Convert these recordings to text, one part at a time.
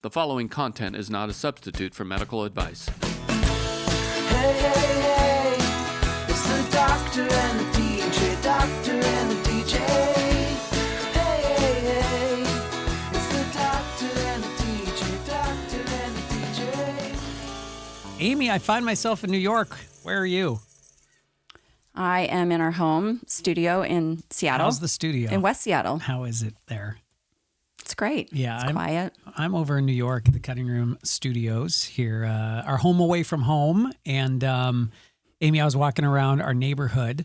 The following content is not a substitute for medical advice. Hey, hey, hey, it's the doctor and the DJ, doctor and the DJ. Hey, hey, hey, it's the doctor and the DJ, doctor and the DJ. Amy, I find myself in New York. Where are you? I am in our home studio in Seattle. How's the studio? In West Seattle. How is it there? It's great. Yeah, it's I'm- quiet. I'm over in New York at the Cutting Room Studios here, uh, our home away from home. And um, Amy, I was walking around our neighborhood,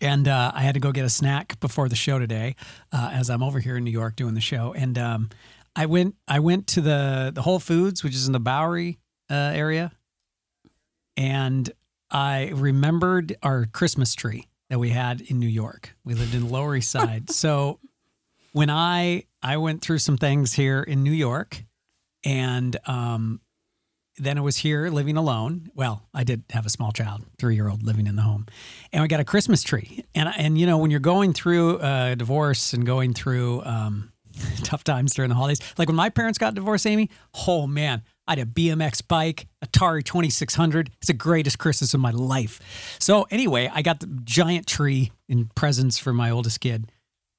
and uh, I had to go get a snack before the show today, uh, as I'm over here in New York doing the show. And um, I went, I went to the the Whole Foods, which is in the Bowery uh, area, and I remembered our Christmas tree that we had in New York. We lived in the Lower East Side, so when I I went through some things here in New York, and um, then I was here living alone. Well, I did have a small child, three year old, living in the home, and we got a Christmas tree. And and you know when you're going through a divorce and going through um, tough times during the holidays, like when my parents got divorced, Amy, oh man. I had a BMX bike, Atari 2600. It's the greatest Christmas of my life. So anyway, I got the giant tree in presents for my oldest kid.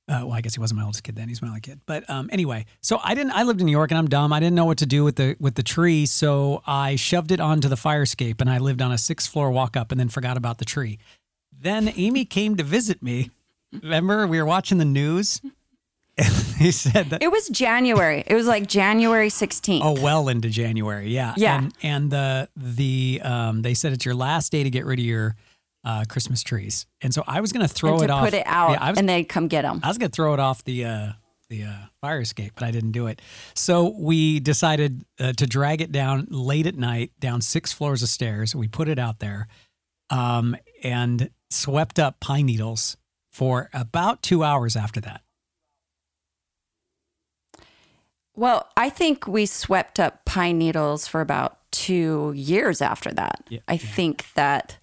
Uh, well, I guess he wasn't my oldest kid then; he's my only kid. But um, anyway, so I didn't. I lived in New York, and I'm dumb. I didn't know what to do with the with the tree, so I shoved it onto the fire escape, and I lived on a sixth floor walk up, and then forgot about the tree. Then Amy came to visit me. Remember, we were watching the news. And he said that It was January. It was like January 16th. Oh, well into January, yeah, Yeah. And, and the the um, they said it's your last day to get rid of your uh, Christmas trees, and so I was going to throw it to off. put it out, Yeah, was and they'd come get them. I was gonna throw it off the uh, the uh, fire escape, but I didn't do it. So we decided uh, to drag it down late at night, down six floors of stairs. We put it out there, um, and swept up pine needles for about two hours after that. Well, I think we swept up pine needles for about two years after that. Yeah, I think that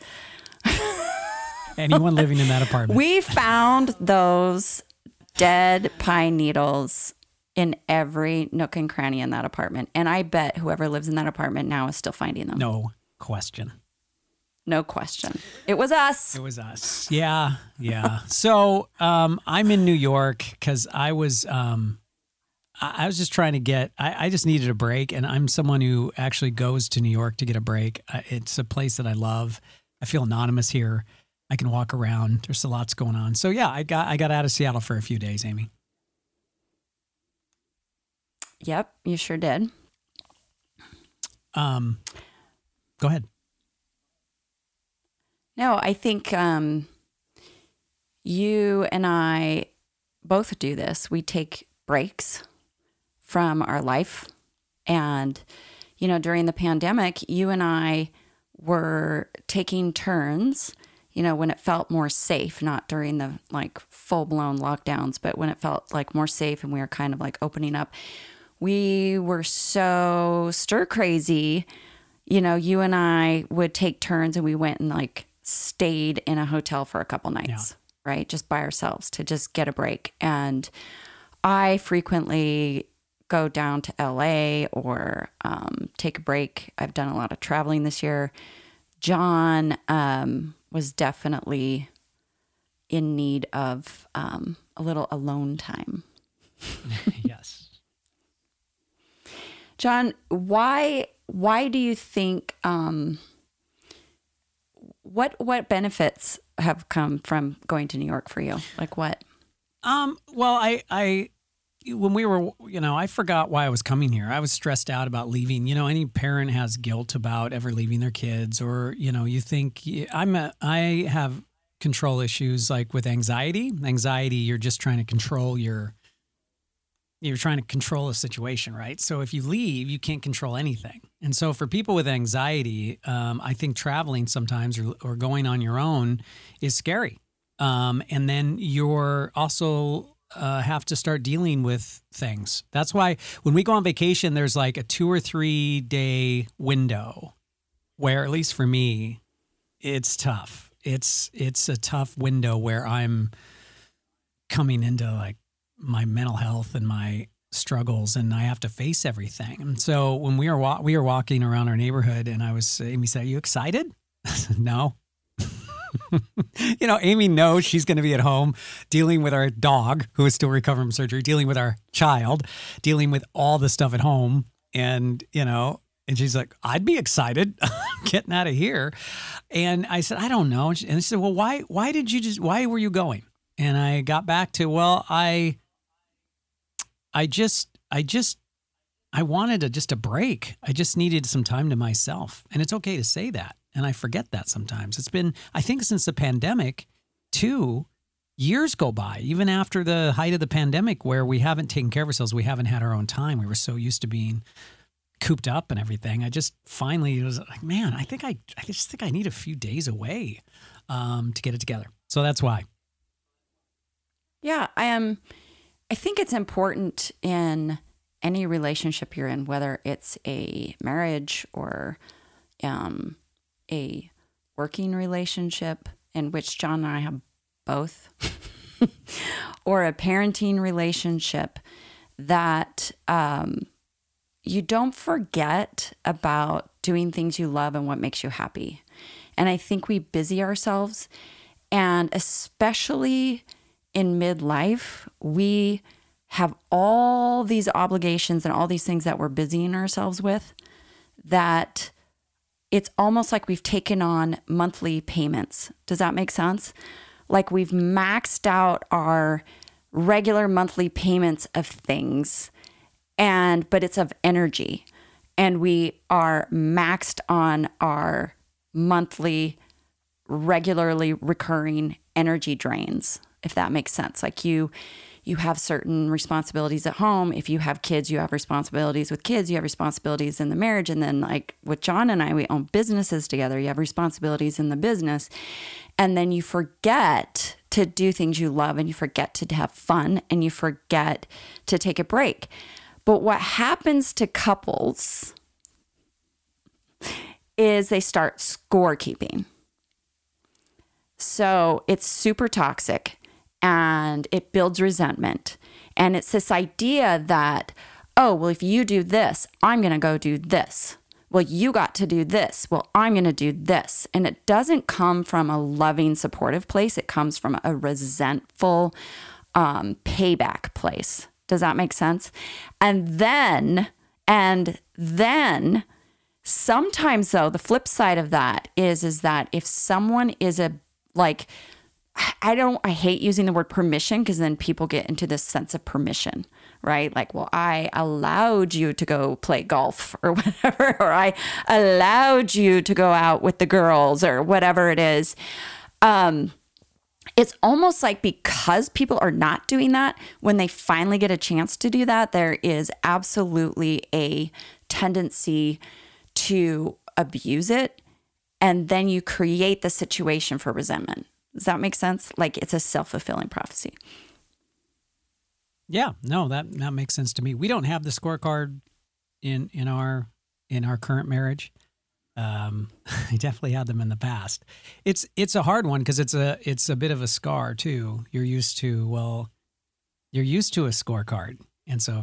Anyone living in that apartment, we found those dead pine needles in every nook and cranny in that apartment. And I bet whoever lives in that apartment now is still finding them. no question. No question. It was us. It was us. Yeah, yeah. so um, I'm in New York because I was um, I, I was just trying to get. I, I just needed a break, and I'm someone who actually goes to New York to get a break. I, it's a place that I love. I feel anonymous here. I can walk around. There's a lots going on. So yeah, I got I got out of Seattle for a few days, Amy. Yep, you sure did. Um, go ahead. No, I think um, you and I both do this. We take breaks from our life. And, you know, during the pandemic, you and I were taking turns, you know, when it felt more safe, not during the like full blown lockdowns, but when it felt like more safe and we were kind of like opening up. We were so stir crazy you know, you and I would take turns and we went and like stayed in a hotel for a couple nights, right? Just by ourselves to just get a break. And I frequently go down to LA or um, take a break. I've done a lot of traveling this year. John um, was definitely in need of um, a little alone time. yes. John, why why do you think um what what benefits have come from going to New York for you? Like what? Um, well, I, I, when we were, you know, I forgot why I was coming here. I was stressed out about leaving. You know, any parent has guilt about ever leaving their kids, or you know, you think I'm a, I have control issues like with anxiety. Anxiety, you're just trying to control your, you're trying to control a situation, right? So if you leave, you can't control anything. And so for people with anxiety, um, I think traveling sometimes or, or going on your own is scary. Um, and then you're also uh, have to start dealing with things. That's why when we go on vacation, there's like a two or three day window where, at least for me, it's tough. It's it's a tough window where I'm coming into like my mental health and my struggles and I have to face everything. And so when we were wa- we were walking around our neighborhood and I was Amy said, "Are you excited?" "No." you know, Amy knows she's going to be at home dealing with our dog who is still recovering from surgery, dealing with our child, dealing with all the stuff at home and, you know, and she's like, I'd be excited getting out of here. And I said, I don't know. And she and she said, Well, why why did you just why were you going? And I got back to, well, I I just I just I wanted a, just a break. I just needed some time to myself. And it's okay to say that. And I forget that sometimes. It's been, I think, since the pandemic, two years go by, even after the height of the pandemic, where we haven't taken care of ourselves. We haven't had our own time. We were so used to being cooped up and everything. I just finally was like, man, I think I, I just think I need a few days away um, to get it together. So that's why. Yeah, I am. I think it's important in any relationship you're in, whether it's a marriage or um, a working relationship, in which John and I have both, or a parenting relationship, that um, you don't forget about doing things you love and what makes you happy. And I think we busy ourselves, and especially in midlife, we have all these obligations and all these things that we're busying ourselves with that it's almost like we've taken on monthly payments. Does that make sense? Like we've maxed out our regular monthly payments of things and but it's of energy and we are maxed on our monthly regularly recurring energy drains if that makes sense like you you have certain responsibilities at home. If you have kids you have responsibilities with kids. You have responsibilities in the marriage. And then like with John and I we own businesses together. You have responsibilities in the business. And then you forget to do things you love and you forget to have fun and you forget to take a break. But what happens to couples is they start scorekeeping. So it's super toxic and it builds resentment. And it's this idea that, oh, well, if you do this, I'm going to go do this. Well, you got to do this. Well, I'm going to do this. And it doesn't come from a loving, supportive place. It comes from a resentful um, payback place. Does that make sense? And then, and then, sometimes though, the flip side of that is, is that if someone is a like, I don't, I hate using the word permission because then people get into this sense of permission, right? Like, well, I allowed you to go play golf or whatever, or I allowed you to go out with the girls or whatever it is. Um, it's almost like because people are not doing that, when they finally get a chance to do that, there is absolutely a tendency to abuse it. And then you create the situation for resentment. Does that make sense? Like it's a self fulfilling prophecy. Yeah, no, that that makes sense to me. We don't have the scorecard in in our in our current marriage. Um, I definitely had them in the past. It's it's a hard one because it's a it's a bit of a scar too. You're used to well, you're used to a scorecard, and so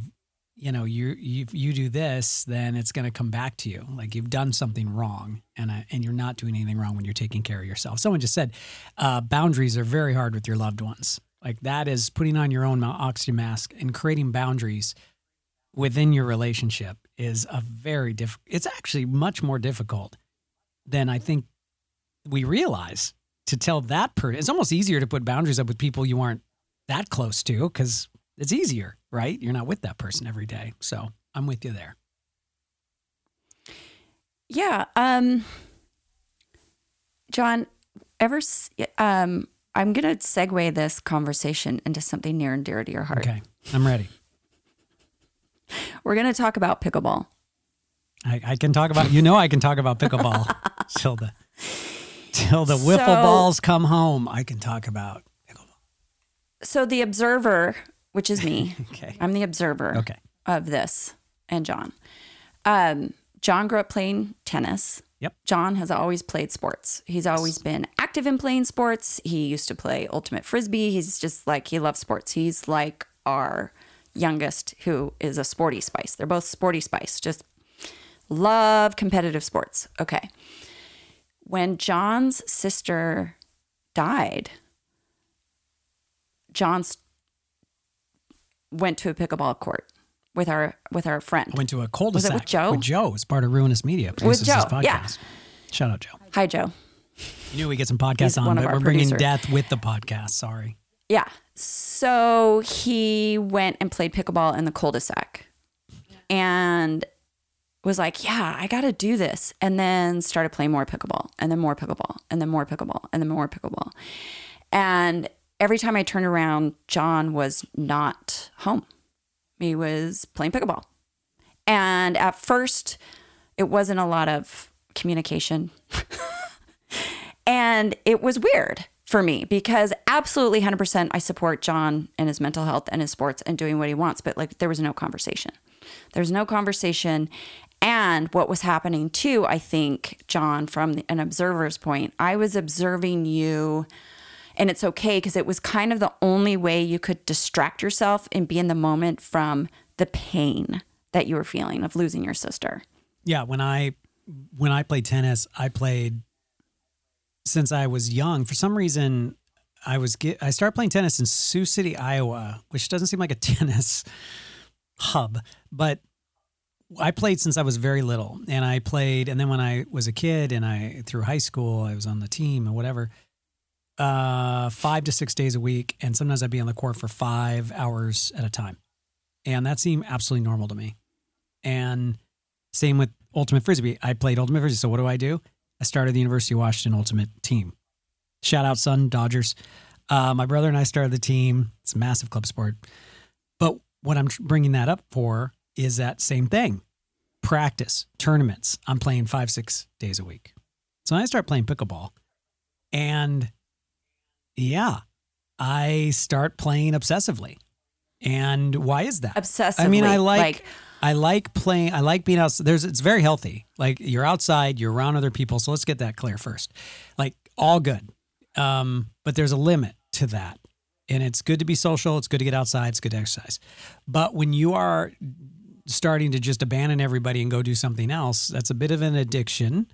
you know you you you do this, then it's going to come back to you. Like you've done something wrong, and I, and you're not doing anything wrong when you're taking care of yourself. Someone just said uh, boundaries are very hard with your loved ones. Like that is putting on your own oxygen mask and creating boundaries within your relationship is a very diff. It's actually much more difficult than I think we realize to tell that person. It's almost easier to put boundaries up with people you aren't that close to because it's easier, right? You're not with that person every day. So I'm with you there. Yeah. Um, John, ever, um, I'm going to segue this conversation into something near and dear to your heart. Okay, I'm ready. We're going to talk about pickleball. I, I can talk about. You know, I can talk about pickleball till the till the wiffle balls come home. I can talk about pickleball. So the observer, which is me, Okay. I'm the observer Okay. of this, and John. Um, John grew up playing tennis. Yep. John has always played sports. He's always been active in playing sports. He used to play ultimate frisbee. He's just like he loves sports. He's like our youngest, who is a sporty spice. They're both sporty spice, just love competitive sports. Okay. When John's sister died, John s- went to a pickleball court with our with our friend. I went to a cul-de-sac with Joe? With Joe, as part of Ruinous Media. produces Joe, yeah. Shout out Joe. Hi, Joe. You knew we get some podcasts He's on, but we're bringing death with the podcast. Sorry. Yeah. So he went and played pickleball in the cul-de-sac and was like, yeah, I got to do this. And then started playing more pickleball and then more pickleball and then more pickleball and then more pickleball. And every time I turned around, John was not home. He was playing pickleball. And at first, it wasn't a lot of communication. And it was weird for me because absolutely 100% I support John and his mental health and his sports and doing what he wants, but like there was no conversation. There's no conversation. And what was happening too, I think, John, from an observer's point, I was observing you, and it's okay because it was kind of the only way you could distract yourself and be in the moment from the pain that you were feeling of losing your sister. Yeah, when I when I played tennis, I played since I was young. For some reason, I was get, I started playing tennis in Sioux City, Iowa, which doesn't seem like a tennis hub, but I played since I was very little, and I played, and then when I was a kid, and I through high school, I was on the team and whatever. Uh, five to six days a week, and sometimes I'd be on the court for five hours at a time, and that seemed absolutely normal to me. And same with Ultimate Frisbee. I played Ultimate Frisbee. So what do I do? I started the University of Washington Ultimate team. Shout out, Sundodgers. Uh, my brother and I started the team. It's a massive club sport. But what I'm bringing that up for is that same thing practice, tournaments. I'm playing five, six days a week. So I start playing pickleball. And yeah, I start playing obsessively. And why is that? Obsessively. I mean, I like, like I like playing. I like being outside. There's it's very healthy. Like you're outside, you're around other people. So let's get that clear first. Like all good, um, but there's a limit to that, and it's good to be social. It's good to get outside. It's good to exercise. But when you are starting to just abandon everybody and go do something else, that's a bit of an addiction.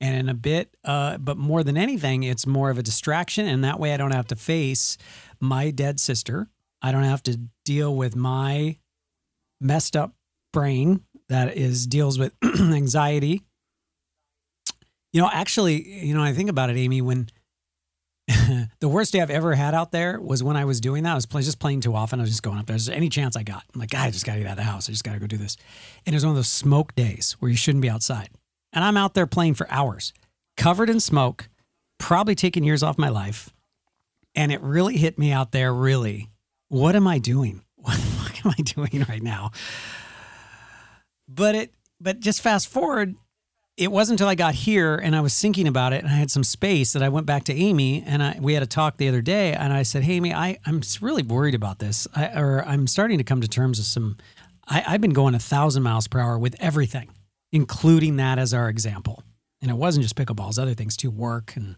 And in a bit, uh, but more than anything, it's more of a distraction. And that way I don't have to face my dead sister. I don't have to deal with my messed up brain that is deals with anxiety. You know, actually, you know, I think about it, Amy, when the worst day I've ever had out there was when I was doing that. I was play, just playing too often. I was just going up there. There's any chance I got. I'm like, God, I just got to get out of the house. I just got to go do this. And it was one of those smoke days where you shouldn't be outside. And I'm out there playing for hours, covered in smoke, probably taking years off my life. And it really hit me out there, really. What am I doing? What the fuck am I doing right now? But it, but just fast forward, it wasn't until I got here and I was thinking about it and I had some space that I went back to Amy and I, we had a talk the other day and I said, Hey, Amy, I, I'm really worried about this. I, or I'm starting to come to terms with some, I, I've been going a thousand miles per hour with everything, including that as our example. And it wasn't just pickleballs, other things too, work and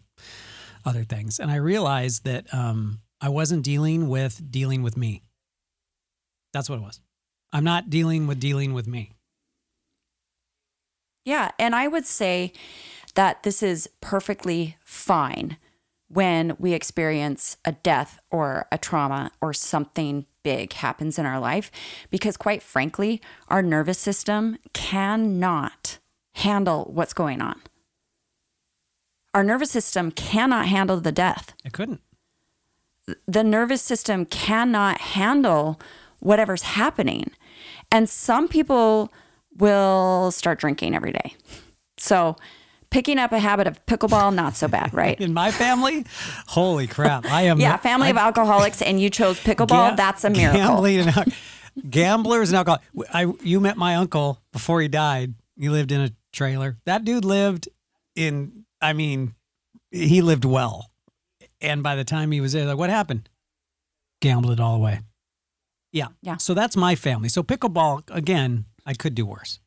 other things. And I realized that um, I wasn't dealing with dealing with me. That's what it was. I'm not dealing with dealing with me. Yeah. And I would say that this is perfectly fine when we experience a death or a trauma or something big happens in our life. Because, quite frankly, our nervous system cannot handle what's going on. Our nervous system cannot handle the death. It couldn't. the nervous system cannot handle whatever's happening. And some people will start drinking every day. So picking up a habit of pickleball, not so bad, right? In my family, holy crap! I am Yeah, family of alcoholics, and you chose pickleball. ga- that's a miracle. Gambling and al- gamblers and alcohol. I you met my uncle before he died. He lived in a trailer. That dude lived in. I mean, he lived well. And by the time he was there, like, what happened? Gambled it all away. Yeah. Yeah. So that's my family. So pickleball again, I could do worse.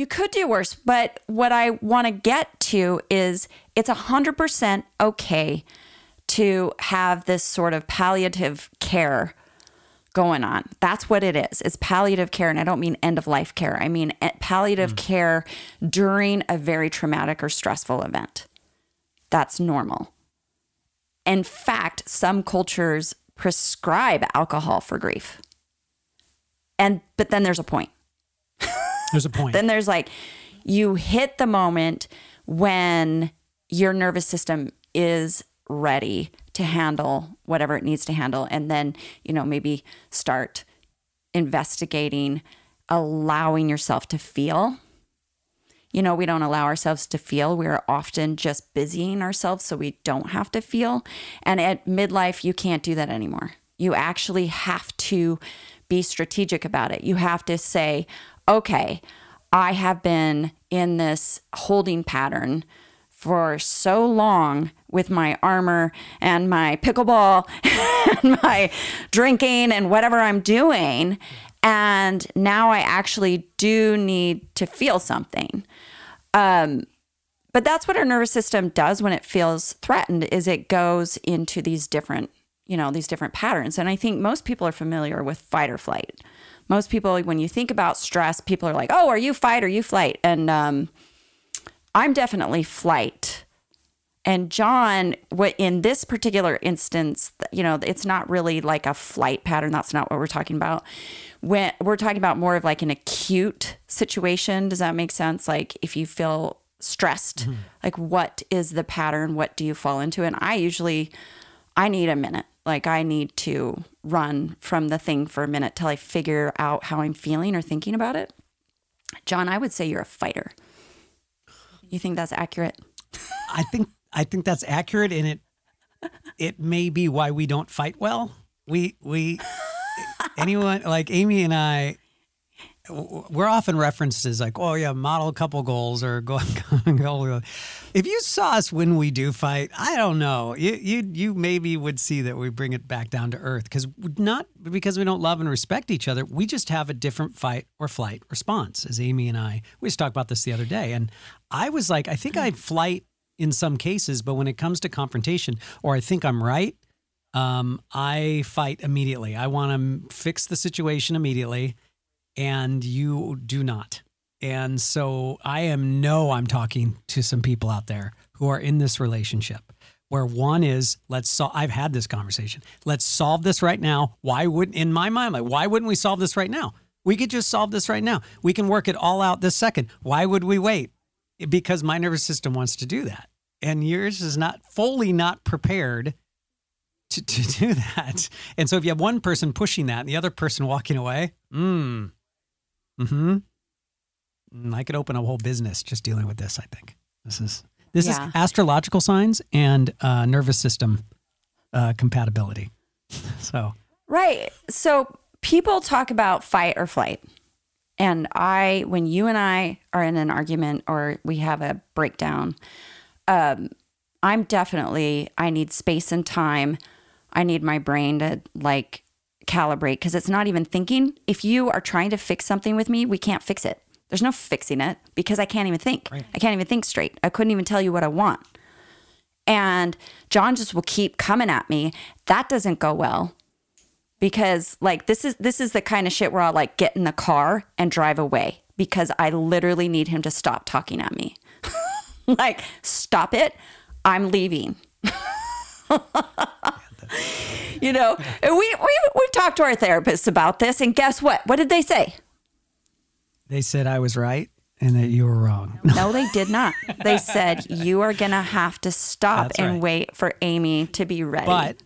You could do worse, but what I want to get to is it's 100% okay to have this sort of palliative care going on. That's what it is. It's palliative care. And I don't mean end of life care, I mean eh, palliative care during a very traumatic or stressful event. That's normal. In fact, some cultures prescribe alcohol for grief. And but then there's a point. There's a point. Then there's like you hit the moment when your nervous system is ready to handle whatever it needs to handle and then, you know, maybe start investigating allowing yourself to feel. You know, we don't allow ourselves to feel. We're often just busying ourselves so we don't have to feel. And at midlife, you can't do that anymore. You actually have to be strategic about it. You have to say, okay, I have been in this holding pattern for so long with my armor and my pickleball and my drinking and whatever I'm doing. And now I actually do need to feel something. Um, but that's what our nervous system does when it feels threatened is it goes into these different you know these different patterns and i think most people are familiar with fight or flight most people when you think about stress people are like oh are you fight or you flight? And um, i'm definitely flight. And john what in this particular instance you know it's not really like a flight pattern. That's not what we're talking about. When we're talking about more of like an acute situation. Does that make sense? Like if you feel stressed like what is the pattern? What do you fall into? And i usually i need a minute like i need to run from the thing for a minute till i figure out how i'm feeling or thinking about it john i would say you're a fighter you think that's accurate I think I think that's accurate, and it it may be why we don't fight well. We we anyone like Amy and I. We're often referenced as like, oh yeah, model couple goals or go. if you saw us when we do fight, I don't know. You you you maybe would see that we bring it back down to earth because not because we don't love and respect each other. We just have a different fight or flight response. As Amy and I, we just talked about this the other day, and I was like, I think I flight in some cases, but when it comes to confrontation, or I think I'm right, um, I fight immediately. I want to fix the situation immediately, and you do not. And so I am know I'm talking to some people out there who are in this relationship where one is let's solve I've had this conversation. Let's solve this right now. Why wouldn't in my mind like why wouldn't we solve this right now? We could just solve this right now. We can work it all out this second. Why would we wait? Because my nervous system wants to do that. And yours is not fully not prepared to, to do that. And so if you have one person pushing that and the other person walking away, mm, mm-hmm. Mm, I could open a whole business just dealing with this, I think. This is this Yeah. is astrological signs and uh, nervous system uh, compatibility. So Right. So people talk about fight or flight. And I, when you and I are in an argument or we have a breakdown, um, I'm definitely, I need space and time. I need my brain to like calibrate because it's not even thinking. If you are trying to fix something with me, we can't fix it. There's no fixing it because I can't even think. I can't even think straight. I couldn't even tell you what I want. And John just will keep coming at me. That doesn't go well because like this is this is the kind of shit where I'll like get in the car and drive away because I literally need him to stop talking at me. like stop it. I'm leaving. you know, and we we we talked to our therapists about this and guess what? What did they say? they said I was right and that you were wrong. No, they did not. They said you are going to have to stop That's and right. wait for Amy to be ready. But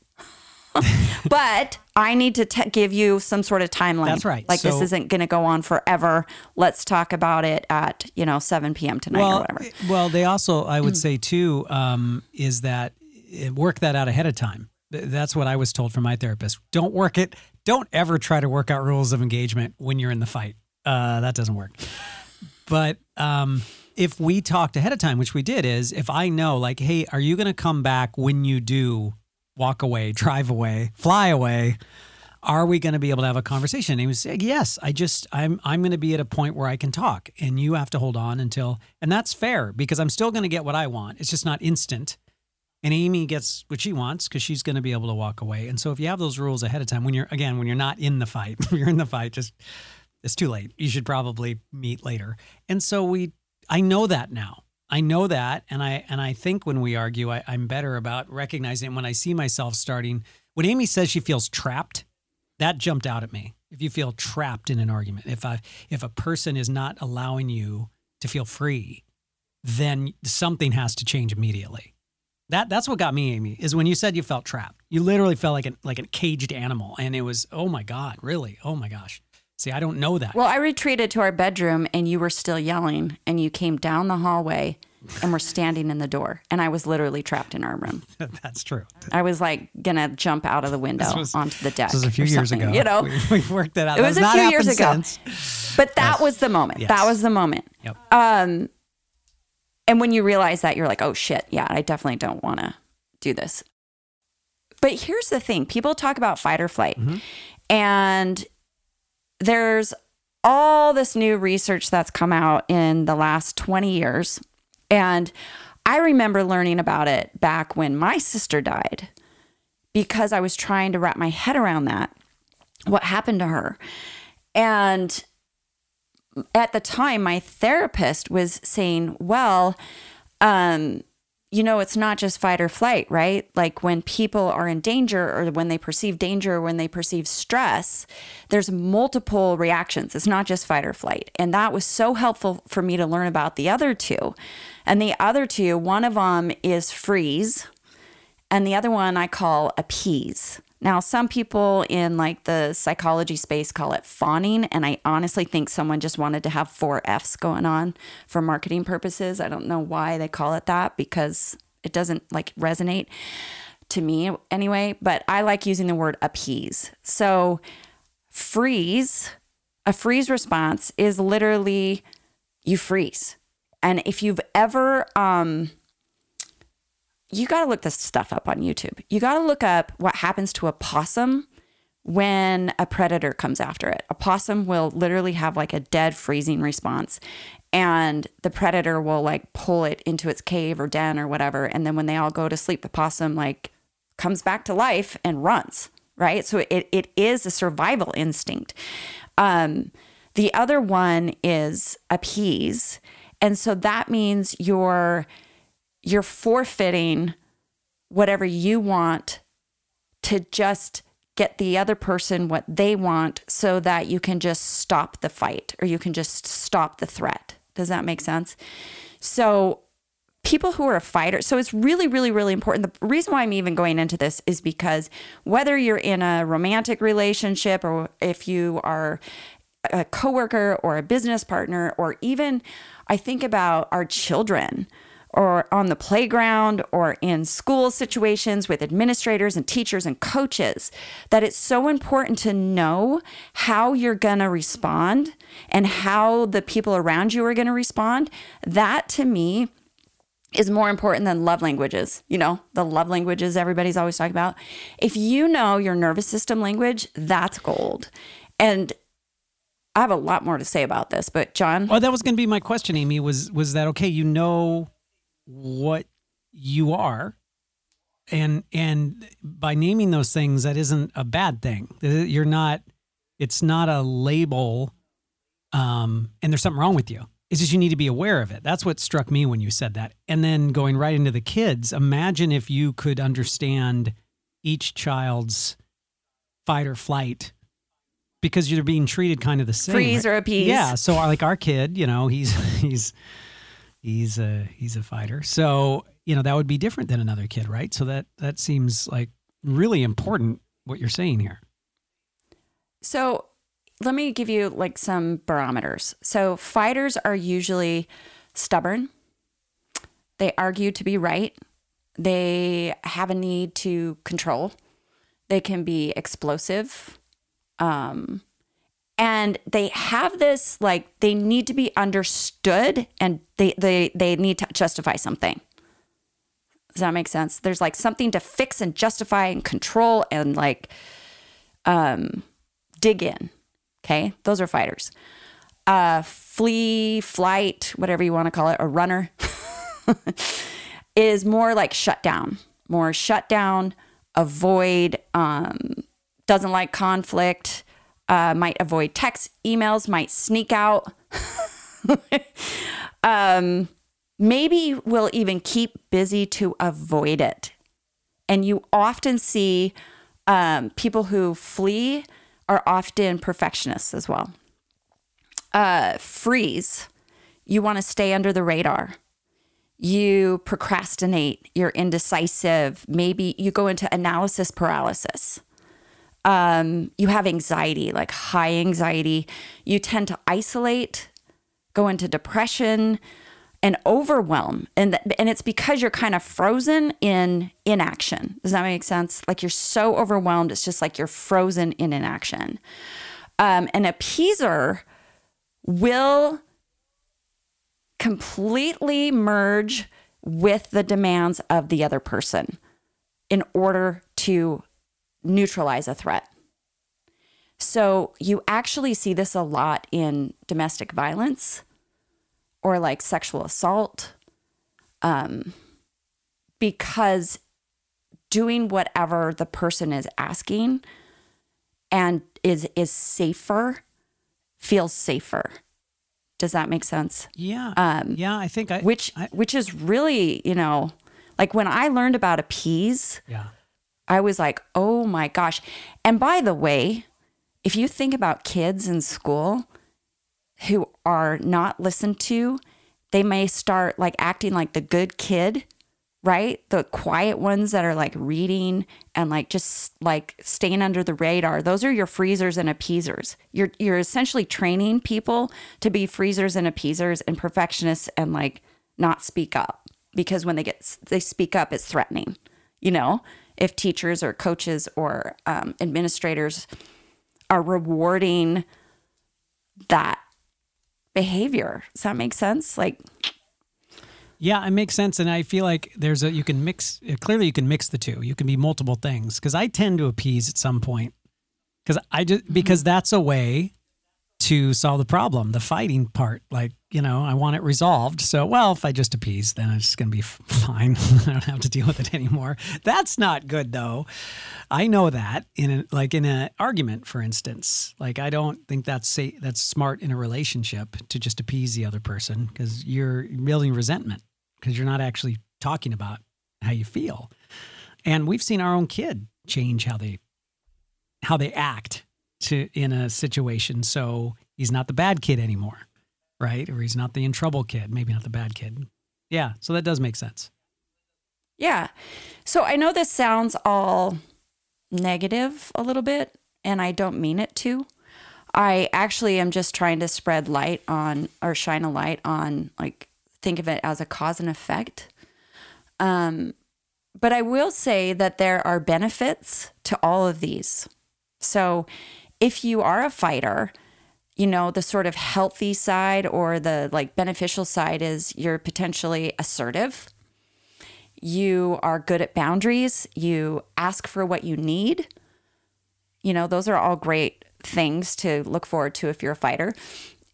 but I need to t- give you some sort of timeline. That's right. Like this isn't going to go on forever. Let's talk about it at you know 7 p.m. tonight or whatever. well, they also I would say too um, is that eh, work that out ahead of time. Th- That's what I was told from my therapist. Don't work it. Don't ever try to work out rules of engagement when you're in the fight. Uh, that doesn't work. But um, if we talked ahead of time, which we did, is if I know, like, hey, are you going to come back when you do walk away, drive away, fly away? Are we going to be able to have a conversation? And he was saying, yes. I just, I'm, I'm going to be at a point where I can talk, and you have to hold on until, and that's fair because I'm still going to get what I want. It's just not instant. And Amy gets what she wants because she's going to be able to walk away. And so if you have those rules ahead of time, when you're again when you're not in the fight, you're in the fight, just it's too late. You should probably meet later. And so we, I know that now. I know that, and I and I think when we argue, I, I'm better about recognizing when I see myself starting. When Amy says she feels trapped, that jumped out at me. If you feel trapped in an argument, if I if a person is not allowing you to feel free, then something has to change immediately. That that's what got me, Amy, is when you said you felt trapped. You literally felt like a like a caged animal, and it was oh my god, really, oh my gosh. See, I don't know that. Well, I retreated to our bedroom and you were still yelling and you came down the hallway and were standing in the door and I was literally trapped in our room. that's true. I was like gonna jump out of the window was- onto the deck. This was a few years ago. You know, we, we worked that out. it was a not few years ago. since. But that was the moment. Yes. That was the moment. Yep. Um, and when you realize that, you're like, oh shit, yeah, I definitely don't want to do this. But here's the thing people talk about fight or flight, Mm-hmm. and there's all this new research that's come out in the last 20 years. And I remember learning about it back when my sister died because I was trying to wrap my head around that, what happened to her. And at the time my therapist was saying well um you know it's not just fight or flight right? Like when people are in danger or when they perceive danger or when they perceive stress there's multiple reactions. It's not just fight or flight. And that was so helpful for me to learn about the other two. And the other two one of them is freeze and the other one I call appease. Now, some people in like the psychology space call it fawning, and I honestly think someone just wanted to have four F's going on for marketing purposes. I don't know why they call it that because it doesn't like resonate to me anyway, but I like using the word appease. So, freeze, a freeze response is literally you freeze. And if you've ever um you got to look this stuff up on YouTube. You got to look up what happens to a possum when a predator comes after it. A possum will literally have like a dead freezing response and the predator will like pull it into its cave or den or whatever and then when they all go to sleep the possum like comes back to life and runs, right? So it it is a survival instinct. Um the other one is appease. And so that means you're you're forfeiting whatever you want to just get the other person what they want so that you can just stop the fight or you can just stop the threat. Does that make sense? So, people who are a fighter, so it's really, really, really important. The reason why I'm even going into this is because whether you're in a romantic relationship or if you are a coworker or a business partner, or even I think about our children or on the playground or in school situations with administrators and teachers and coaches that it's so important to know how you're going to respond and how the people around you are going to respond. That to me is more important than love languages. You know, the love languages everybody's always talking about. If you know your nervous system language, that's gold. And I have a lot more to say about this, but John, Oh, that was going to be my question, Amy. Was was that okay? You know what you are, and and by naming those things, that isn't a bad thing. You're not. It's not a label, um, and there's something wrong with you. It's just you need to be aware of it. That's what struck me when you said that. And then going right into the kids, imagine if you could understand each child's fight or flight because you're being treated kind of the same. freeze right? or appease. Yeah. So like our kid, you know, he's he's he's a he's a fighter. So you know that would be different than another kid, right? So that that seems like really important what you're saying here. So let me give you like some barometers. So fighters are usually stubborn. They argue to be right. They have a need to control. They can be explosive. Um, and they have this like they need to be understood and they they they need to justify something. Does that make sense? There's like something to fix and justify and control and like um dig in. Okay, those are fighters. Uh, flee, flight, whatever you want to call it, a runner, is more like shut down. more shut down, avoid, um, doesn't like conflict, uh, might avoid text, emails, might sneak out. um, maybe will even keep busy to avoid it. And you often see um, people who flee are often perfectionists as well. Uh, freeze, you want to stay under the radar. You procrastinate, you're indecisive. Maybe you go into analysis paralysis. Um, you have anxiety, like high anxiety. You tend to isolate, go into depression and overwhelm. And, th- and it's because you're kind of frozen in inaction. Does that make sense? Like you're so overwhelmed, it's just like you're frozen in inaction. Um, an appeaser will completely merge with the demands of the other person in order to neutralize a threat. So you actually see this a lot in domestic violence or like sexual assault um, because doing whatever the person is asking and is is safer feels safer does that make sense Yeah. Um, yeah, I think I which I, which is really you know like when i learned about appease yeah. I was like, oh my gosh. And by the way, if you think about kids in school who are not listened to, they may start like acting like the good kid, right? The quiet ones that are like reading and like just like staying under the radar. Those are your freezers and appeasers. You're you're essentially training people to be freezers and appeasers and perfectionists and like not speak up because when they get they speak up it's threatening. You know, if teachers or coaches or um, administrators are rewarding that behavior. Does that make sense? Like, Yeah, it makes sense, and I feel like there's a you can mix. Clearly, you can mix the two. You can be multiple things because I tend to appease at some point because I just because that's a way to solve the problem, the fighting part. Like you know, I want it resolved. So well, if I just appease, then it's just gonna be fine. I don't have to deal with it anymore. That's not good though. I know that in a, like in an argument, for instance. Like I don't think that's that's smart in a relationship to just appease the other person because you're building resentment because you're not actually talking about how you feel. And we've seen our own kid change how they how they act to in a situation. So he's not the bad kid anymore, right? Or he's not the in trouble kid, maybe not the bad kid. Yeah, so that does make sense. yeah. So I know this sounds all negative a little bit, and I don't mean it to. I actually am just trying to spread light on or shine a light on, like, think of it as a cause and effect. Um, but I will say that there are benefits to all of these. So if you are a fighter, you know, the sort of healthy side or the like beneficial side is you're potentially assertive. You are good at boundaries. You ask for what you need. You know, those are all great things to look forward to if you're a fighter.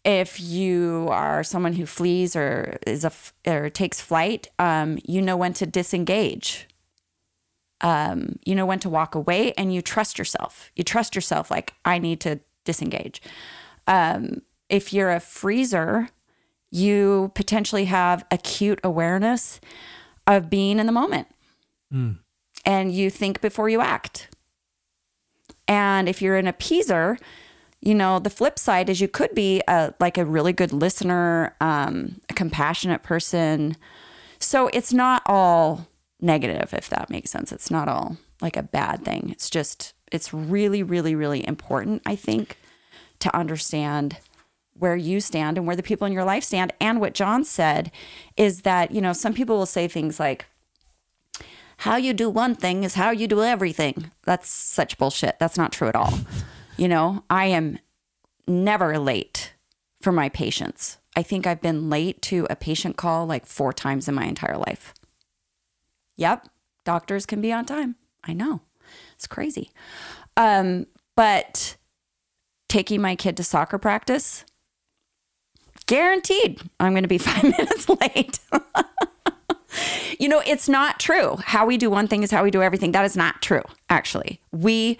If you are someone who flees or is a or takes flight, um, you know when to disengage. Um, you know when to walk away, and you trust yourself. You trust yourself. Like I need to disengage. Um, if you're a freezer, you potentially have acute awareness of being in the moment, and you think before you act. And if you're an appeaser, you know the flip side is you could be a like a really good listener, um, a compassionate person. So it's not all negative, if that makes sense. It's not all like a bad thing. It's just it's really, really, really important. I think to understand where you stand and where the people in your life stand. And what John said is that, you know, some people will say things like, how you do one thing is how you do everything. That's such bullshit. That's not true at all. You know, I am never late for my patients. I think I've been late to a patient call like four times in my entire life. Yep, doctors can be on time. I know. It's crazy. Um, but taking my kid to soccer practice, guaranteed I'm going to be five minutes late. you know, it's not true. How we do one thing is how we do everything. That is not true, actually. We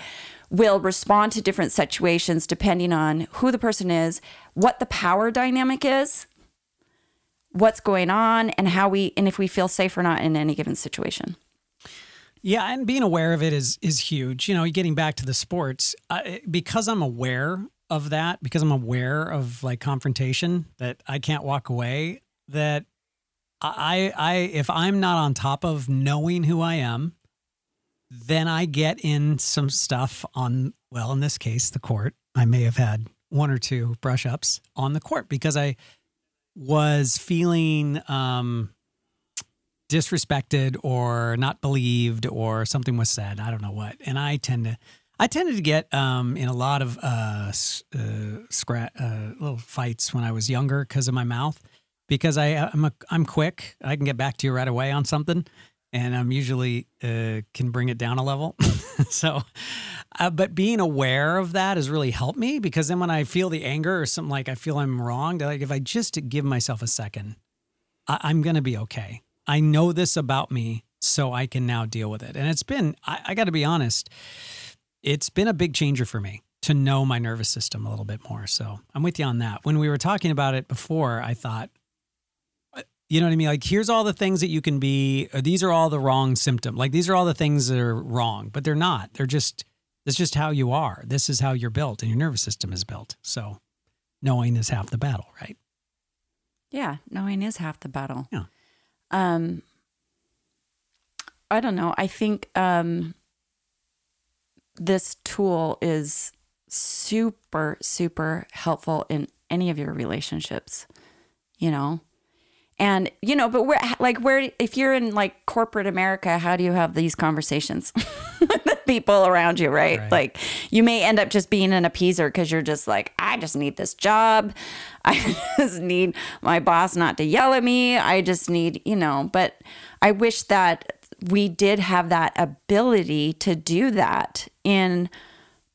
will respond to different situations depending on who the person is, what the power dynamic is, what's going on, and how we, and if we feel safe or not in any given situation. Yeah, and being aware of it is is huge. You know, getting back to the sports, uh, because I'm aware of that, because I'm aware of like confrontation, that I can't walk away. That I, I, if I'm not on top of knowing who I am, then I get in some stuff on. Well, in this case, the court. I may have had one or two brush ups on the court because I was feeling um, disrespected or not believed or something was said. I don't know what. And I tend to, I tended to get um, in a lot of uh, uh, scra- uh, little fights when I was younger because of my mouth. Because I, I'm a, I'm quick. I can get back to you right away on something, and I'm usually uh, can bring it down a level. so, uh, but being aware of that has really helped me because then when I feel the anger or something like I feel I'm wrong, like if I just give myself a second, I, I'm going to be okay. I know this about me, so I can now deal with it. And it's been, I, I got to be honest, it's been a big changer for me to know my nervous system a little bit more. So I'm with you on that. When we were talking about it before, I thought, you know what I mean? Like, here's all the things that you can be. Or these are all the wrong symptoms. Like, these are all the things that are wrong, but they're not. They're just, it's just how you are. This is how you're built and your nervous system is built. So knowing is half the battle, right? Yeah, knowing is half the battle. Yeah. Um, I don't know. I think um, this tool is super, super helpful in any of your relationships, you know? And, you know, but where, like, where, if you're in like corporate America, how do you have these conversations with the people around you, right? Right. Like, you may end up just being an appeaser because you're just like, I just need this job. I just need my boss not to yell at me. I just need, you know, but I wish that we did have that ability to do that in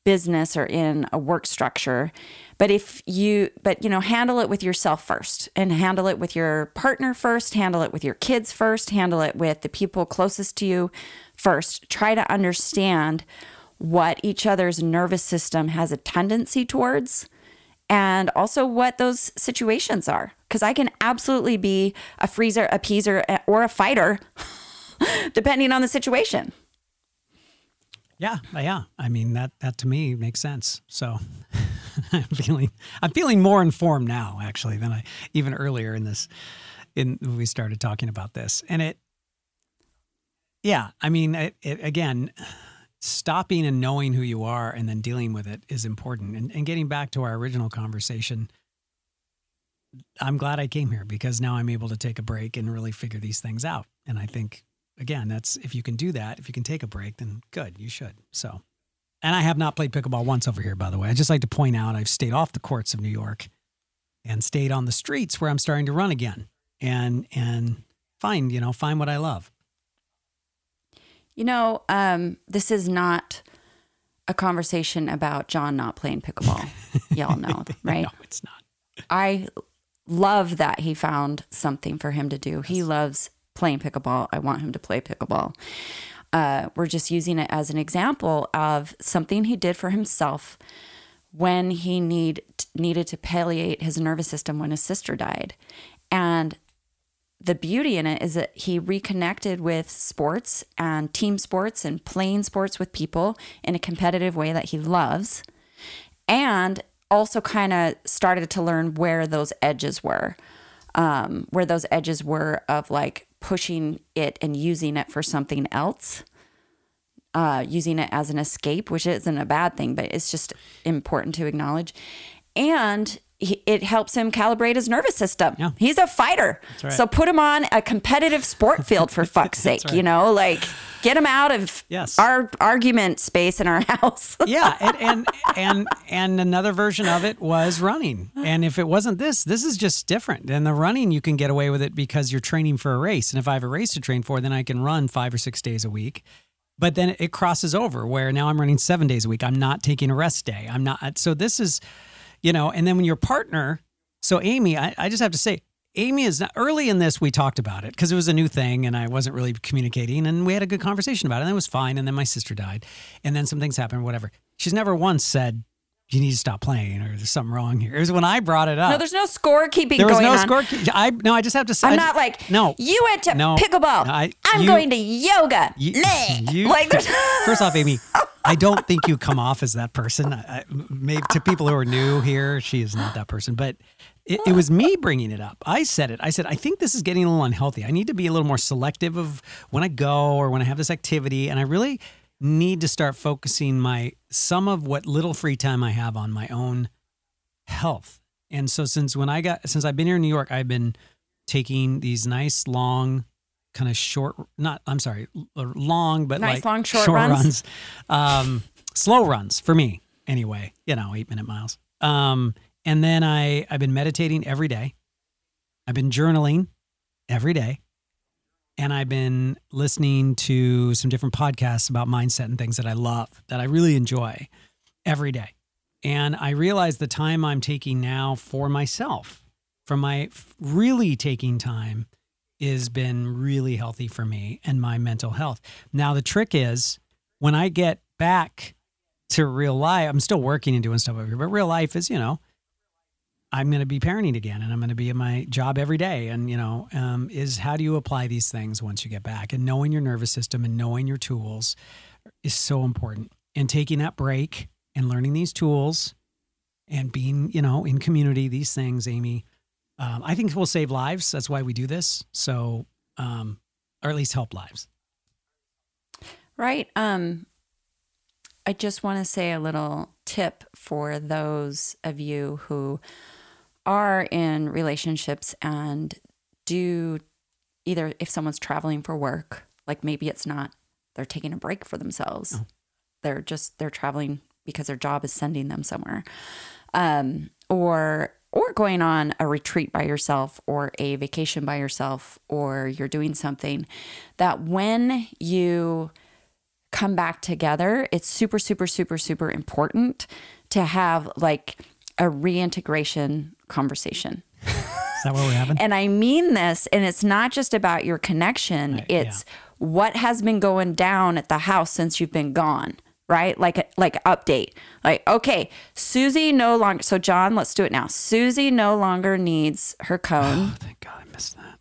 business or in a work structure but if you but you know handle it with yourself first and handle it with your partner first handle it with your kids first handle it with the people closest to you first. Try to understand what each other's nervous system has a tendency towards and also what those situations are. Because i can absolutely be a freezer a peaser eh, or a fighter depending on the situation Yeah, uh, yeah. I mean that that to me makes sense. So I'm feeling I'm feeling more informed now actually than I even earlier in this in we started talking about this. And it yeah, I mean it, it again stopping and knowing who you are and then dealing with it is important. And, and getting back to our original conversation, I'm glad I came here because now I'm able to take a break and really figure these things out. And I think again, that's if you can do that, if you can take a break, then good, you should. So, and I have not played pickleball once over here, by the way. I just like to point out I've stayed off the courts of New York and stayed on the streets where I'm starting to run again and and find you know find what I love. You know, um, this is not a conversation about John not playing pickleball. Y'all know, right? No, it's not. I love that he found something for him to do. He loves playing pickleball. I want him to play pickleball. Uh, we're just using it as an example of something he did for himself when he need needed to palliate his nervous system when his sister died, and the beauty in it is that he reconnected with sports and team sports and playing sports with people in a competitive way that he loves and also kind of started to learn where those edges were um, where those edges were of like pushing it and using it for something else uh, using it as an escape which isn't a bad thing but it's just important to acknowledge. And he, it helps him calibrate his nervous system Yeah. he's a fighter right. so put him on a competitive sport field for fuck's sake right. you know like get him out of Yes. our argument space in our house yeah, and, and and and another version of it was running. And if it wasn't this, this is just different. And the running you can get away with it because you're training for a race. And if I have a race to train for, then I can run five or six days a week. But then it crosses over where now I'm running seven days a week. I'm not taking a rest day. I'm not. So this is, you know. And then when your partner, so Amy, I, I just have to say, Amy is not, early in this. We talked about it because it was a new thing, and I wasn't really communicating, and we had a good conversation about it, and it was fine. And then my sister died, and then some things happened. Whatever. She's never once said you need to stop playing or there's something wrong here. It was when I brought it up. No, there's no scorekeeping there was no on. score. I no. I just have to say. I'm I- not like no. You went to No. pickleball. No, I- I'm you- going to yoga. You- you- like there's First off, Amy, I don't think you come off as that person. I, I, maybe to people who are new here, she is not that person. But it, it was me bringing it up. I said it. I said I think this is getting a little unhealthy. I need to be a little more selective of when I go or when I have this activity, and I really need to start focusing my some of what little free time I have on my own health. And so since when I got since I've been here in New York, I've been taking these nice long kind of short not I'm sorry, long but Nice, like long, short runs? runs. Um slow runs for me anyway, you know, 8 minute miles. Um and then I I've been meditating every day. I've been journaling every day. And I've been listening to some different podcasts about mindset and things that I love, that I really enjoy every day. And I realize the time I'm taking now for myself, from my really taking time, has been really healthy for me and my mental health. Now, the trick is when I get back to real life, I'm still working and doing stuff over here, but real life is, you know, I'm going to be parenting again and I'm going to be in my job every day. And, you know, um, is how do you apply these things once you get back? And knowing your nervous system and knowing your tools is so important. And taking that break and learning these tools and being, you know, in community, these things, Amy, um, I think will save lives. That's why we do this. So, um, or at least help lives. Right. Um, I just want to say a little tip for those of you who are in relationships and do either if someone's traveling for work, like maybe it's not they're taking a break for themselves. They're just they're traveling because their job is sending them somewhere. Um, or or going on a retreat by yourself or a vacation by yourself or you're doing something that when you come back together, it's super, super, super, super important to have like a reintegration conversation. Is that what we're having? And I mean this, and it's not just about your connection, Right, it's what has been going down at the house since you've been gone. Right? Like like update. Like, okay, Susie no longer so John, let's do it now. Susie no longer needs her cone. Oh, thank God I missed that.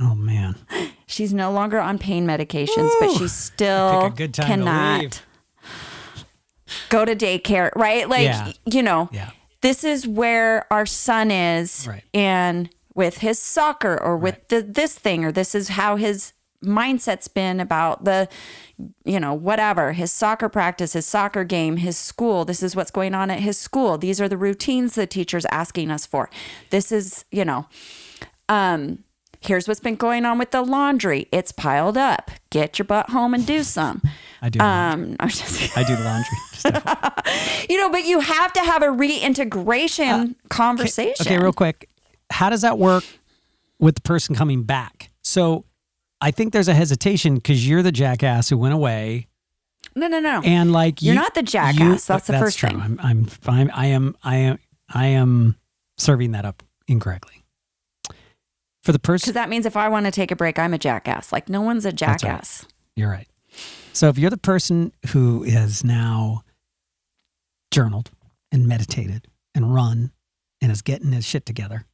Oh, man. She's no longer on pain medications, but she still Pick a good time to cannot go to daycare, right? Like, Yeah. you know, Yeah. This is where our son is, Right. and with his soccer or with the, this thing, or this is how his mindset's been about the, you know, whatever his soccer practice, his soccer game, his school. This is what's going on at his school. These are the routines the teacher's asking us for. This is, you know, um, here's what's been going on with the laundry. It's piled up. Get your butt home and do some. I do. Um, I I do the laundry. You know, but you have to have a reintegration conversation. Uh, Okay, real quick. How does that work with the person coming back? So I think there's a hesitation because you're the jackass who went away. No, no, no. And like You're you- not the jackass. That's the first true. thing. I'm, I'm fine. I am. I am. I am serving that up incorrectly. For the person, Because that means if I want to take a break, I'm a jackass. Like no one's a That's right. jackass. you're right. So if you're the person who is now journaled and meditated and run and is getting his shit together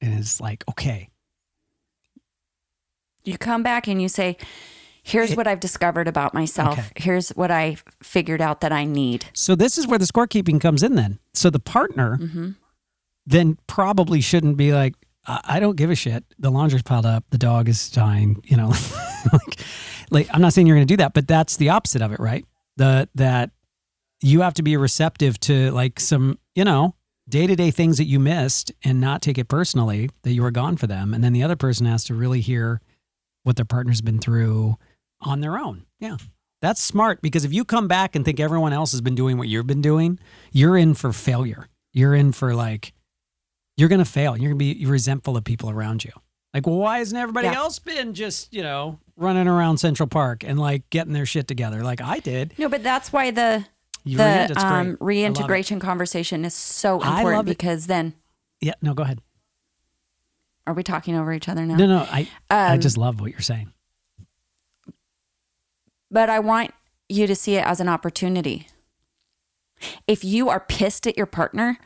and is like, okay, You come back and you say, "Here's It- what I've discovered about myself. Okay. Here's what I figured out that I need." So this is where the scorekeeping comes in then. So the partner mm-hmm. then probably shouldn't be like, I, don't give a shit. The laundry's piled up. The dog is dying. You know, like, like I'm not saying you're going to do that, but that's the opposite of it, right? The that you have to be receptive to like some, you know, day to day things that you missed and not take it personally that you were gone for them, and then the other person has to really hear what their partner's been through on their own. Yeah. That's smart because if you come back and think everyone else has been doing what you've been doing, you're in for failure. You're in for like, you're going to fail. You're going to be resentful of people around you. Like, well, why hasn't everybody Yeah. else been just, you know, running around Central Park and like getting their shit together like I did? No, but that's why the You the um, great. I love it. reintegration conversation is so I important love it. because then Yeah, no, go ahead. Are we talking over each other now? No, no, I I Um, just love what you're saying. but I want you to see it as an opportunity. If you are pissed at your partner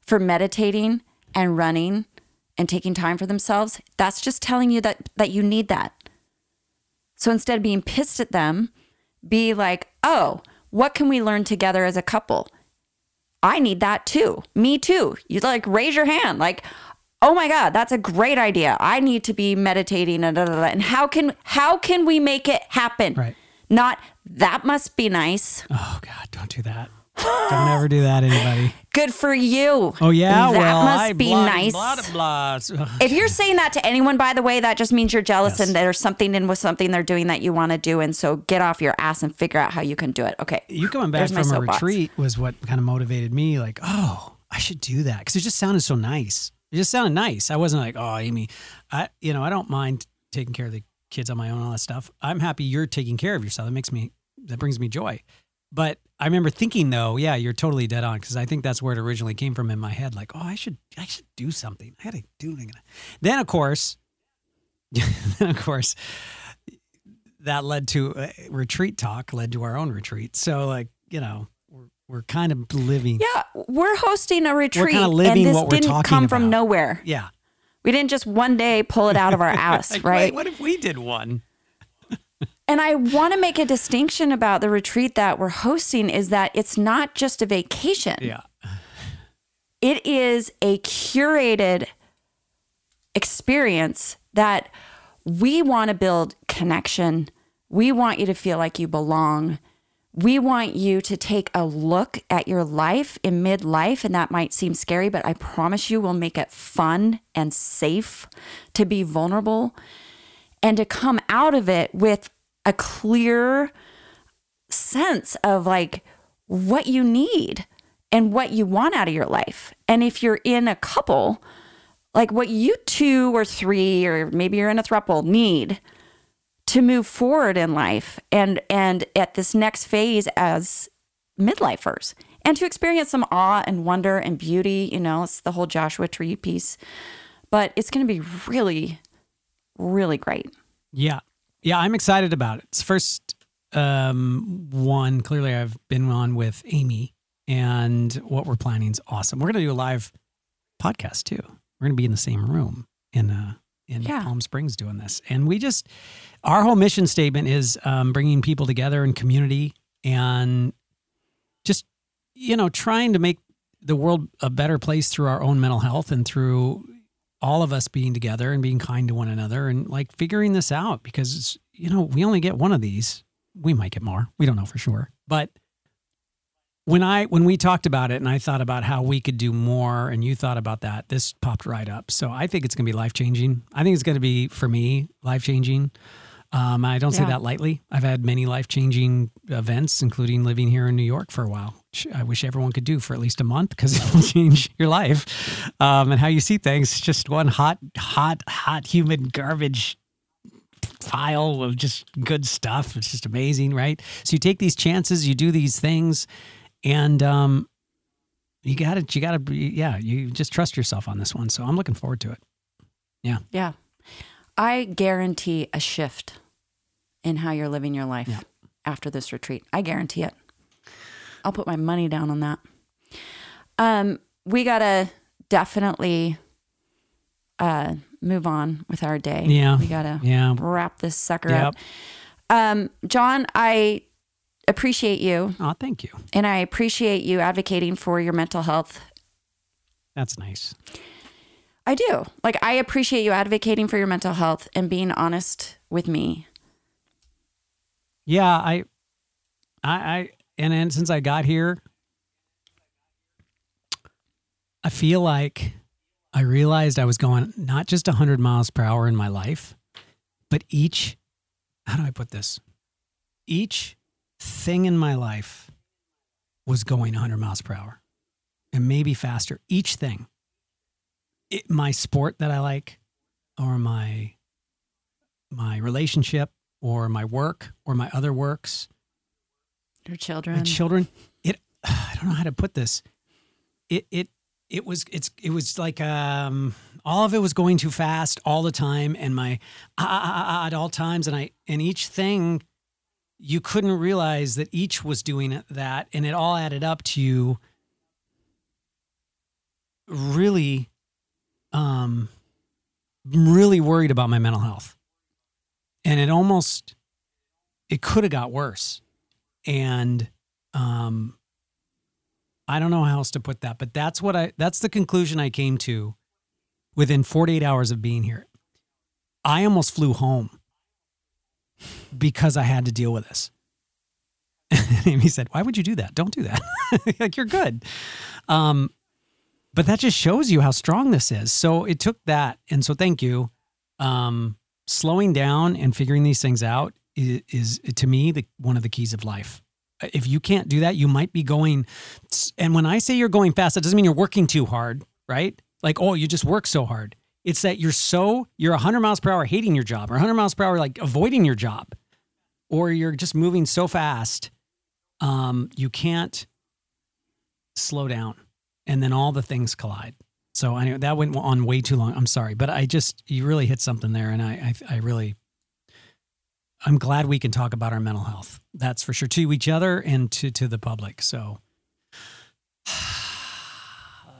for meditating and running and taking time for themselves, that's just telling you that that you need that. So instead of being pissed at them, be like, "Oh, what can we learn together as a couple? I need that too. Me too." You like raise your hand like, "Oh my god, that's a great idea. I need to be meditating and da, da, da. and how can how can we make it happen?" Right. Not that must be nice. Oh God, don't do that. Don't ever do that, anybody. Good for you. Oh yeah, that well, must I be blah, nice. Blah, blah. If you're saying that to anyone, by the way, that just means you're jealous Yes. and there's something in with something they're doing that you want to do. And so get off your ass and figure out how you can do it. Okay. you coming back There's my from a retreat was what kind of motivated me. Like, oh, I should do that because it just sounded so nice. It just sounded nice. I wasn't like, oh, Amy, I, you know, I don't mind taking care of the kids on my own, and all that stuff. I'm happy you're taking care of yourself. That makes me, that brings me joy. But I remember thinking though, yeah, you're totally dead on because I think that's where it originally came from in my head. Like, oh, I should, I should do something. I got to do it. Then of course, then of course, that led to uh, retreat talk, led to our own retreat. So like, you know, we're, we're kind of living. Yeah. We're hosting a retreat. We're kinda living and this what we're didn't come from about. nowhere. Yeah. We didn't just one day pull it out of our ass, Like, right? wait, what if we did one? And I want to make a distinction about the retreat that we're hosting is that it's not just a vacation. Yeah. it is a curated experience that we want to build connection. We want you to feel like you belong. We want you to take a look at your life in midlife, and that might seem scary, but I promise you we'll make it fun and safe to be vulnerable and to come out of it with a clear sense of like what you need and what you want out of your life. And if you're in a couple, like what you two or three, or maybe you're in a throuple, need to move forward in life and and at this next phase as midlifers and to experience some awe and wonder and beauty you know it's the whole joshua tree piece but it's going to be really really great Yeah. Yeah. I'm excited about it. It's the first um, one. Clearly, I've been on with Amy, and what we're planning is awesome. We're going to do a live podcast too. We're going to be in the same room in uh, in Yeah. Palm Springs doing this, and we just our whole mission statement is um, bringing people together in community and just you know trying to make the world a better place through our own mental health and through all of us being together and being kind to one another and like figuring this out because you know we only get one of these we might get more. We don't know for sure. But when i when we talked about it and i thought about how we could do more and you thought about that this popped right up. So i think it's going to be life changing i think it's going to be for me life changing um, i don't say that lightly. I've had many life changing events including living here in new york for a while which i wish everyone could do for at least a month because it'll change your life um, and how you see things just one hot hot hot humid garbage pile of just good stuff. It's just amazing, right? So you take these chances, you do these things, and um, you got to, you got to, be, yeah, you just trust yourself on this one. So I'm looking forward to it. Yeah. Yeah i guarantee a shift in how you're living your life Yeah. after this retreat i guarantee it i'll put my money down on that um we gotta definitely uh move on with our day Yeah. we gotta Yeah. wrap this sucker Yep. up um john i appreciate you Oh, thank you. and i appreciate you advocating for your mental health That's nice. I do. Like I appreciate you advocating for your mental health and being honest with me. Yeah, I, I, I, and then since I got here, I feel like I realized I was going not just 100 miles per hour in my life, but each, how do I put this? Each thing in my life was going 100 miles per hour and maybe faster. Each thing. It, my sport that I like, or my my relationship, or my work, or my other works, Your children. my children. It I don't know how to put this. It it it was it's it was like um all of it was going too fast all the time and my ah, ah, ah, ah, at all times and I and each thing you couldn't realize that each was doing that and it all added up to you really um really worried about my mental health and it almost it could have got worse and um i don't know how else to put that but that's what i that's the conclusion i came to within 48 hours of being here. I almost flew home because i had to deal with this. And amy said why would you do that? Don't do that. Like you're good. Um but that just shows you how strong this is. So it took that and so thank you um slowing down and figuring these things out is, is to me the one of the keys of life. If you can't do that you might be going and when i say you're going fast that doesn't mean you're working too hard right? Like oh you just work so hard. It's that you're so you're 100 miles per hour hating your job or 100 miles per hour like avoiding your job or you're just moving so fast um, you can't slow down and then all the things collide. So anyway that went on way too long. I'm sorry but i just you really hit something there and i i, I really i'm glad we can talk about our mental health that's for sure to each other and to to the public so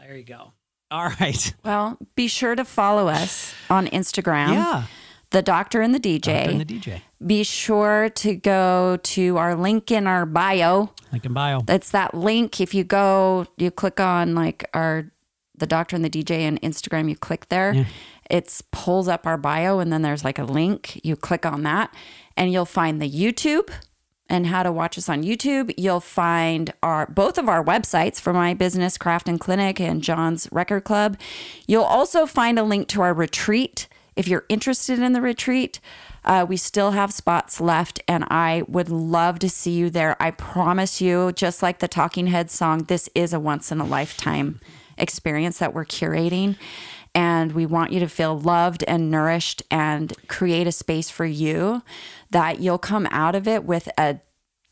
there you go all right Well, be sure to follow us on Instagram. yeah The Doctor and the DJ. Doctor and the dj be sure to go to our link in our bio. link in bio It's that link. If you go, you click on like our the Doctor and the DJ and Instagram. You click there. Yeah. It's pulls up our bio, and then there's like a link. You click on that, and you'll find the YouTube and how to watch us on YouTube. You'll find our both of our websites for my business, Craft and Clinic, and John's Record Club. You'll also find a link to our retreat if you're interested in the retreat. Uh, we still have spots left, and I would love to see you there. I promise you, just like the Talking Heads song, this is a once in a lifetime experience that we're curating. And we want you to feel loved and nourished and create a space for you that you'll come out of it with a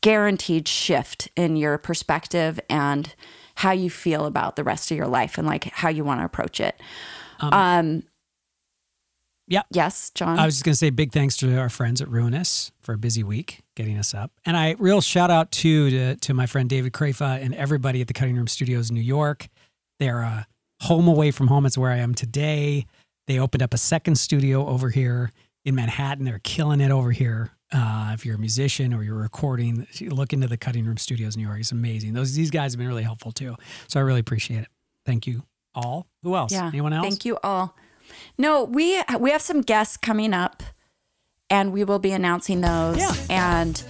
guaranteed shift in your perspective and how you feel about the rest of your life and like how you want to approach it. Um, yeah yes, John. I was just going to say big thanks to our friends at Ruinous for a busy week getting us up. And I real shout out too to, to my friend David Crafa and everybody at the Cutting Room Studios in New York. They're uh, home away from home. It's where I am today. They opened up a second studio over here in Manhattan. They're killing it over here. Uh, if you're a musician or you're recording, look into the Cutting Room Studios in New York. It's amazing. Those these guys have been really helpful too. So I really appreciate it. Thank you all. Who else? Yeah. Anyone else? Thank you all. No, we we have some guests coming up, and we will be announcing those. Yeah. And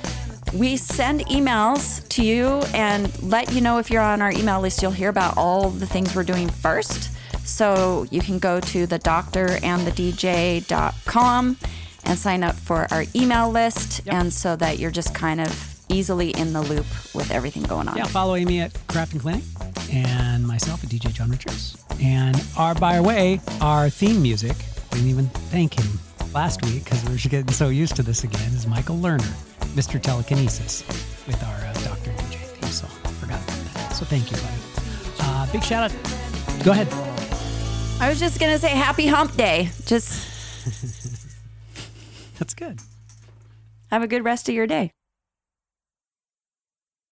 we send emails to you and let you know if you're on our email list. You'll hear about all the things we're doing first. So you can go to the doctorandthedj.com and the DJ.com and sign up for our email list, Yep. and so that you're just kind of easily in the loop with everything going on. Yeah, follow Amy at Craft and Clinic and myself at DJ John Richards. And our by our way, our theme music, we didn't even thank him last week because we were getting so used to this again, is Michael Lerner, Mr. Telekinesis, with our uh, Dr. DJ theme song. Forgot about that. So thank you, buddy. Uh, big shout out. Go ahead. I was just gonna say happy hump day. Just That's good. have a good rest of your day.